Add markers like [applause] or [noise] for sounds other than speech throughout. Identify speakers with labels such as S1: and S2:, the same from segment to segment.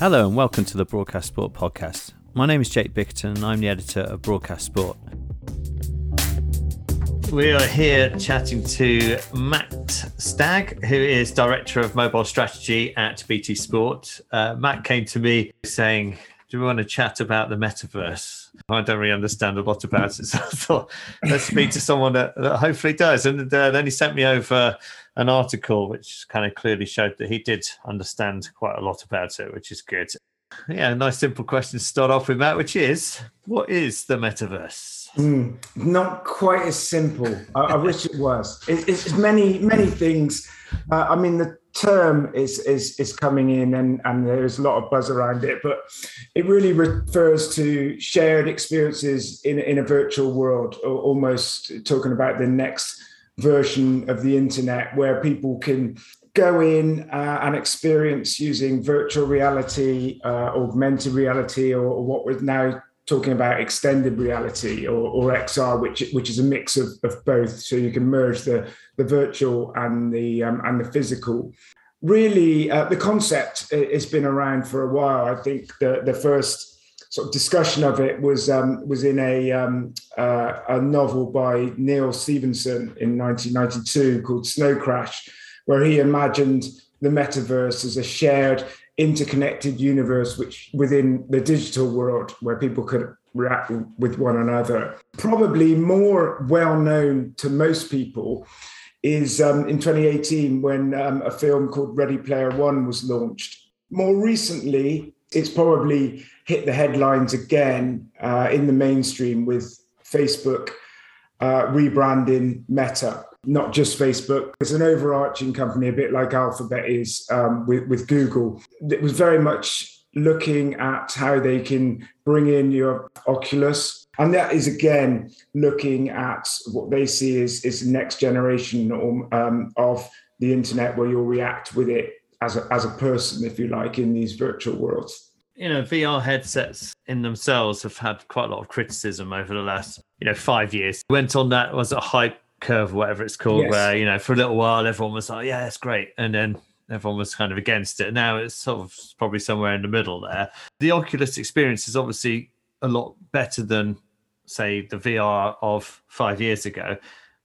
S1: Hello and welcome to the Broadcast Sport podcast. My name is Jake Bickerton and I'm the editor of Broadcast Sport. We are here chatting to Matt Stagg, who is Director of Mobile Strategy at BT Sport. Uh, Matt came to me saying, Do we want to chat about the metaverse? I don't really understand a lot about it. [laughs] So I thought, let's speak to someone that, that hopefully does. And uh, then he sent me over an article which kind of clearly showed that he did understand quite a lot about it, which is good. Yeah, a nice simple question to start off with, Matt, which is what is the metaverse?
S2: Mm, not quite as simple. I, I wish it was. It, it's many, many things. Uh, I mean, the term is is is coming in, and and there's a lot of buzz around it, but it really refers to shared experiences in in a virtual world, or almost talking about the next version of the internet where people can go in uh, and experience using virtual reality, uh, augmented reality, or, or, what we're now talking about extended reality or, or XR, which which is a mix of, of both. So you can merge the the virtual and the um, and the physical. Really, uh, the concept has been around for a while. I think the the first sort of discussion of it was um, was in a um, uh, a novel by Neal Stephenson in 1992 called Snow Crash, where he imagined the metaverse as a shared, interconnected universe, which within the digital world, where people could react with one another. Probably more well known to most people is um, in 2018 when um, a film called Ready Player One was launched. More recently, it's probably hit the headlines again uh, in the mainstream with Facebook uh, rebranding Meta. Not just Facebook, it's an overarching company, a bit like Alphabet is um, with, with Google. It was very much looking at how they can bring in your Oculus. And that is again looking at what they see is the next generation um, of the internet where you'll react with it as a, as a person, if you like, in these virtual worlds
S1: you know, VR headsets in themselves have had quite a lot of criticism over the last, you know, five years. Went on that was a hype curve, whatever it's called, yes. where you know, for a little while everyone was like, "Yeah, it's great," and then everyone was kind of against it. Now it's sort of probably somewhere in the middle there. The Oculus experience is obviously a lot better than, say, the VR of five years ago,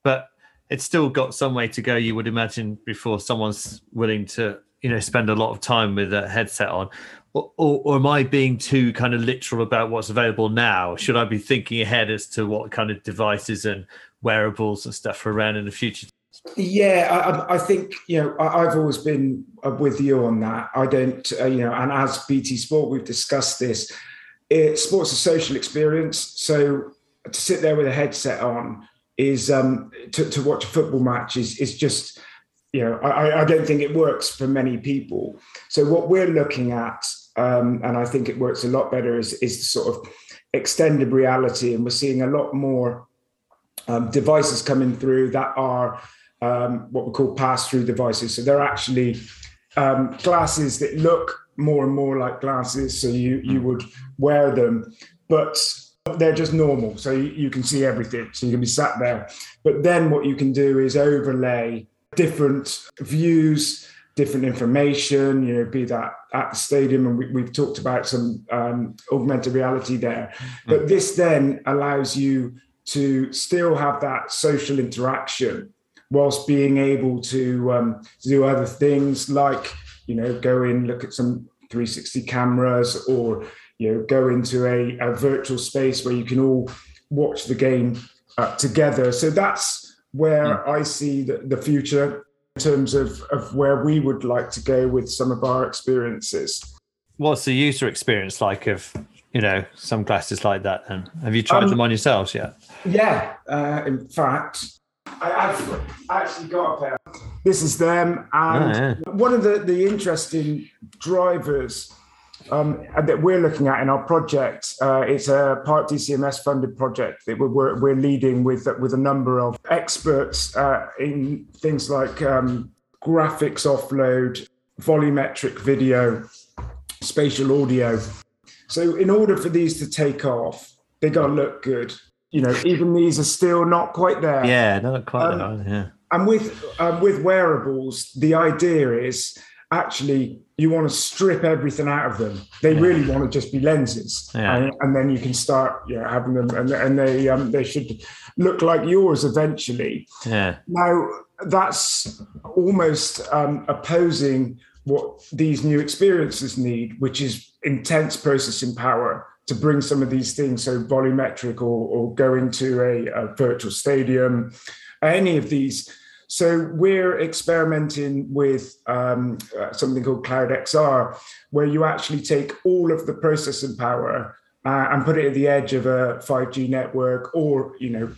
S1: but it's still got some way to go. You would imagine before someone's willing to you know spend a lot of time with a headset on or, or, or, am I being too kind of literal about what's available now? Should I be thinking ahead as to what kind of devices and wearables and stuff are around in the future?
S2: Yeah, I, I think you know I, have always been uh, with you on that. I don't, uh, you know, and as BT Sport, we've discussed this. It, sports a social experience, so to sit there with a headset on is um, to, to watch a football match is is just you know I, I don't think it works for many people. So what we're looking at um, and I think it works a lot better, is, is the sort of extended reality. And we're seeing a lot more um, devices coming through that are um, what we call pass through devices. So they're actually um, glasses that look more and more like glasses. So you, you would wear them, but they're just normal. So you, you can see everything. So you can be sat there. But then what you can do is overlay different views different information, you know, be that at the stadium, and we, have talked about some um, augmented reality there. Mm-hmm. But this then allows you to still have that social interaction whilst being able to, um, to do other things like, you know, go in, look at some 360 cameras, or you know, go into a, a virtual space where you can all watch the game uh, together. So that's where mm. I see the, the future in terms of, of where we would like to go with some of our experiences.
S1: What's the user experience like of you know some glasses like that? And have you tried um, them on yourselves yet?
S2: Yeah, uh, in fact, I have actually got a pair. This is them, and oh, yeah. one of the the interesting drivers um, that we're looking at in our project. Uh, it's a part DCMS funded project that we're, we're leading with with a number of experts uh, in things like um, graphics offload, volumetric video, spatial audio. So, in order for these to take off, they got to look good. You know, even these are still not quite there.
S1: Yeah, not quite um, there. Yeah.
S2: And with um, with wearables, the idea is actually you want to strip everything out of them. They yeah. really want to just be lenses, yeah. and, and, then you can start you know, having them, and, and they um, they should look like yours eventually.
S1: Yeah.
S2: Now that's almost um, opposing what these new experiences need, which is intense processing power to bring some of these things, so volumetric or, or going to a, a virtual stadium, any of these so we're experimenting with um, uh, something called Cloud XR, where you actually take all of the processing power uh, and put it at the edge of a 5G network or you know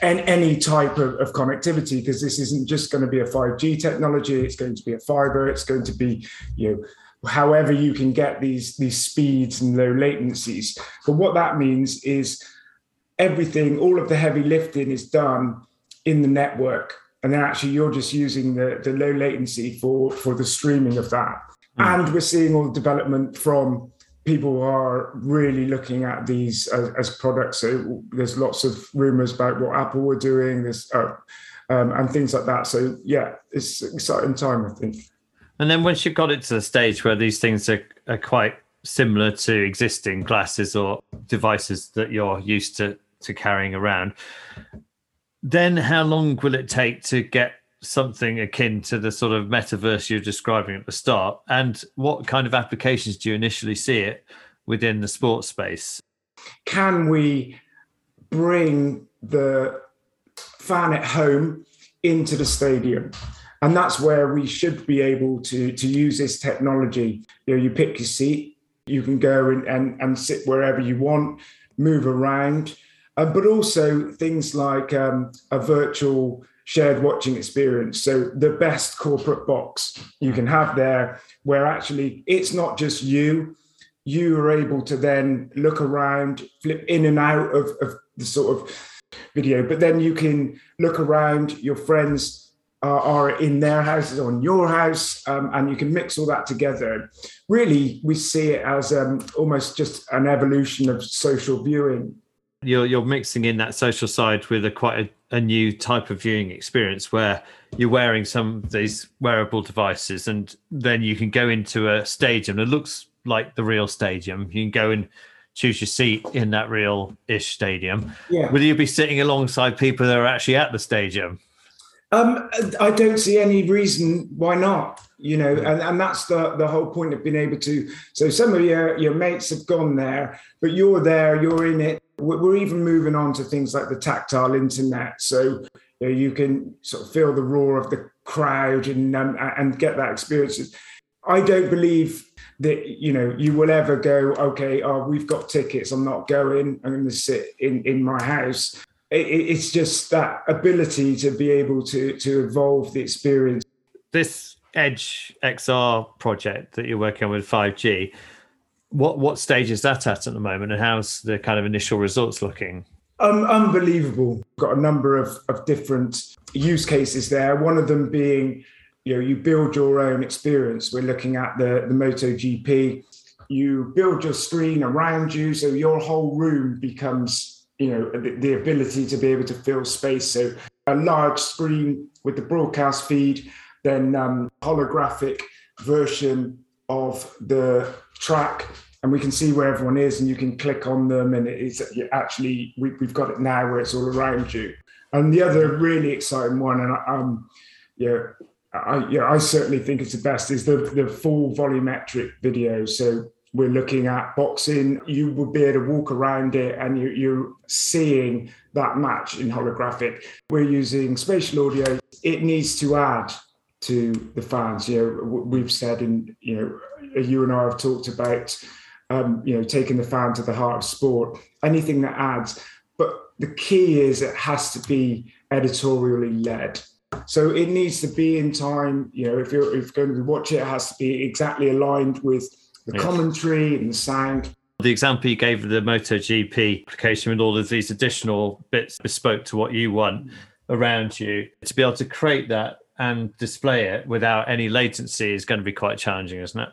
S2: any, type of, of connectivity because this isn't just going to be a 5G technology it's going to be a fiber it's going to be you know however you can get these these speeds and low latencies. But what that means is everything all of the heavy lifting is done in the network and then actually you're just using the, the low latency for for the streaming of that. Mm. and we're seeing all the development from people who are really looking at these as, as products. So there's lots of rumors about what apple were doing. This uh, um, and things like that. So yeah it's exciting time i think.
S1: And then once you've got it to the stage where these things are, are quite similar to existing glasses or devices that you're used to to carrying around then how long will it take to get something akin to the sort of metaverse you're describing at the start? And what kind of applications do you initially see it within the sports space?
S2: Can we bring the fan at home into the stadium? And that's where we should be able to, to use this technology. You know, you pick your seat, you can go and, and, and sit wherever you want, move around uh, but also things like um, a virtual shared watching experience. So the best corporate box you can have there, where actually it's not just you. You are able to then look around, flip in and out of, of the sort of video, but then you can look around. Your friends are, are in their houses, on your house, um, and you can mix all that together. Really, we see it as um, almost just an evolution of social viewing
S1: you're you're mixing in that social side with a quite a, a, new type of viewing experience where you're wearing some of these wearable devices and then you can go into a stadium that looks like the real stadium you can go and choose your seat in that real ish stadium yeah. will you be sitting alongside people that are actually at the stadium
S2: um, I don't see any reason why not. You know, and, and that's the the whole point of being able to. So some of your your mates have gone there, but you're there, you're in it, we're even moving on to things like the tactile internet. So you, know, you can sort of feel the roar of the crowd and um, and get that experience. I don't believe that you know you will ever go. Okay, oh, we've got tickets. I'm not going. I'm going to sit in in my house. It, it's just that ability to be able to to evolve the experience.
S1: This Edge XR project that you're working on with 5G what what stage is that at at the moment, and how's the kind of initial results looking?
S2: Um, unbelievable. Got a number of, of different use cases there. One of them being, you know, you build your own experience. We're looking at the the MotoGP. You build your screen around you, so your whole room becomes, you know, the, the ability to be able to fill space. So a large screen with the broadcast feed, then um, holographic version of the track and we can see where everyone is and you can click on them and it's actually we, have got it now where it's all around you and the other really exciting one and um yeah I, yeah, I certainly think it's the best is the, the full volumetric video. So we're looking at boxing. You would be able to walk around it and you, you're seeing that match in holographic. We're using spatial audio. It needs to add to the fans. You know, we've said, and you know, you and I have talked about, um, you know, taking the fan to the heart of sport. Anything that adds, but the key is it has to be editorially led. So it needs to be in time. You know, if you're, if you're going to watch it, it has to be exactly aligned with the yes. commentary and the sound.
S1: The example you gave of the MotoGP application with all of these additional bits bespoke to what you want around you, to be able to create that and display it without any latency is going to be quite challenging, isn't it?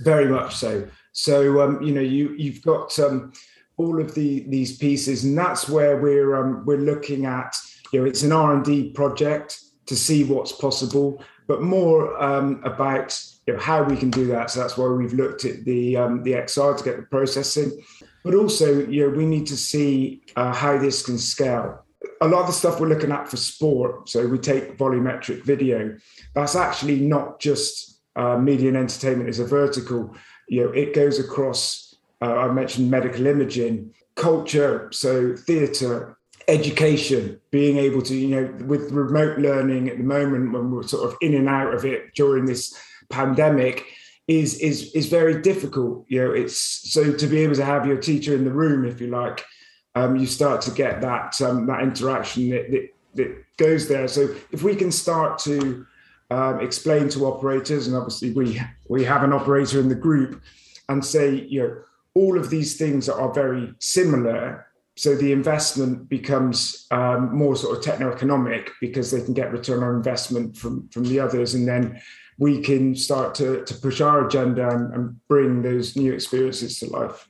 S2: Very much so. So um, you know, you you've got um, all of the these pieces, and that's where we're um, we're looking at. You know, it's an R and D project to see what's possible, but more um, about you know, how we can do that. So that's why we've looked at the um, the XR to get the processing, but also you know we need to see uh, how this can scale. A lot of the stuff we're looking at for sport, so we take volumetric video. That's actually not just uh, media and entertainment is a vertical. You know, it goes across. Uh, I mentioned medical imaging, culture, so theatre, education, being able to, you know, with remote learning at the moment, when we're sort of in and out of it during this pandemic, is is is very difficult. You know, it's so to be able to have your teacher in the room, if you like, um, you start to get that um, that interaction that, that, that goes there. So if we can start to um, explain to operators, and obviously we we have an operator in the group, and say, you know, all of these things are very similar so the investment becomes um, more sort of techno-economic because they can get return on investment from from the others and then we can start to, to push our agenda and, and bring those new experiences to life.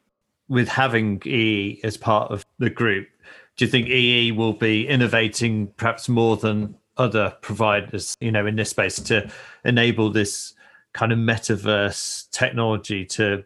S1: With having EE as part of the group do you think EE will be innovating perhaps more than other providers you know in this space to enable this kind of metaverse technology to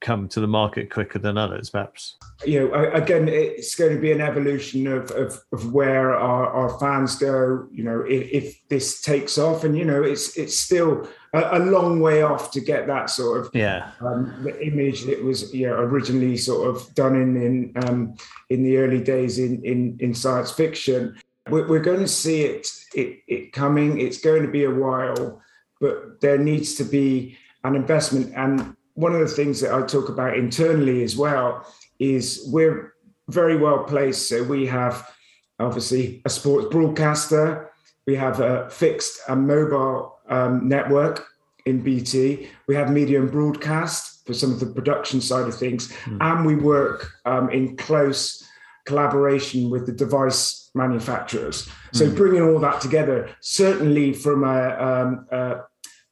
S1: come to the market quicker than others, perhaps?
S2: You know, again, it's going to be an evolution of of, of where our, our fans go. You know, if, if, this takes off, and you know, it's it's still a, a long way off to get that sort of
S1: yeah
S2: um, the image that was you know, originally sort of done in in um, in the early days in in, in science fiction. We're, we're going to see it, it it coming. It's going to be a while, but there needs to be an investment and one of the things that I talk about internally as well is we're very well placed. So we have obviously a sports broadcaster, we have a fixed and mobile um, network in BT, we have media and broadcast for some of the production side of things, mm. and we work um, in close collaboration with the device manufacturers. So mm. bringing all that together, certainly from a, um, a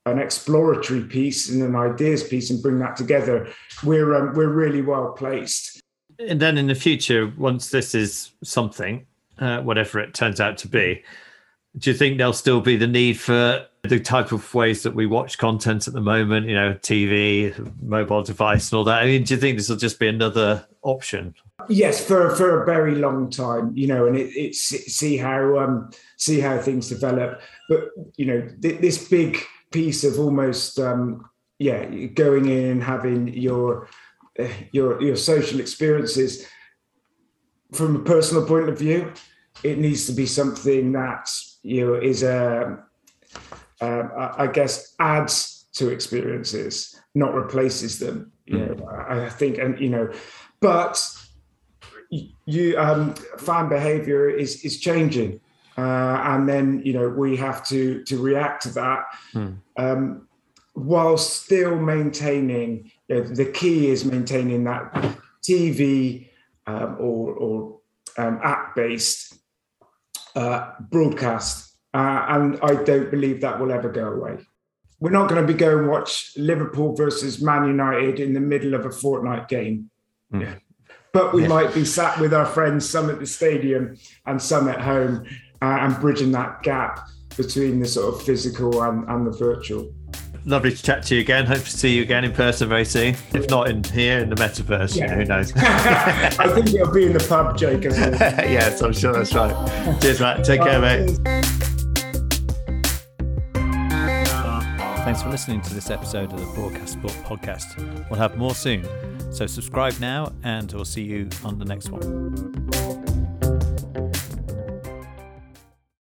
S2: an exploratory piece and an ideas piece and bring that together, we're um, we're really well placed.
S1: And then in the future, once this is something, uh, whatever it turns out to be, do you think there'll still be the need for the type of ways that we watch content at the moment? You know, TV, mobile device, and all that. I mean, do you think this will just be another option?
S2: Yes, for for a very long time, you know, and it, it's see how um, see how things develop. But you know, th- this big piece of almost um, yeah going in and having your uh, your your social experiences from a personal point of view it needs to be something that you know is a uh, I guess adds to experiences not replaces them you know mm. I think and you know but you um, fan behavior is is changing uh, and then you know we have to to react to that hmm. um, while still maintaining you know, the key is maintaining that TV um, or, or um, app based uh, broadcast uh, and I don't believe that will ever go away. We're not going to be going watch Liverpool versus Man United in the middle of a Fortnite game. Hmm. Yeah. But we yeah. might be sat with our friends, some at the stadium and some at home, uh, and bridging that gap between the sort of physical and, and the virtual.
S1: Lovely to chat to you again. Hope to see you again in person very soon. If not in here in the metaverse, yeah. who knows? [laughs]
S2: I think it'll be in the pub, Jake. [laughs]
S1: yes, I'm sure that's right. [laughs] Cheers, Matt. Take care, mate. Thanks for listening to this episode of the Broadcast Sport Podcast. We'll have more soon. So subscribe now, and we'll see you on the next one.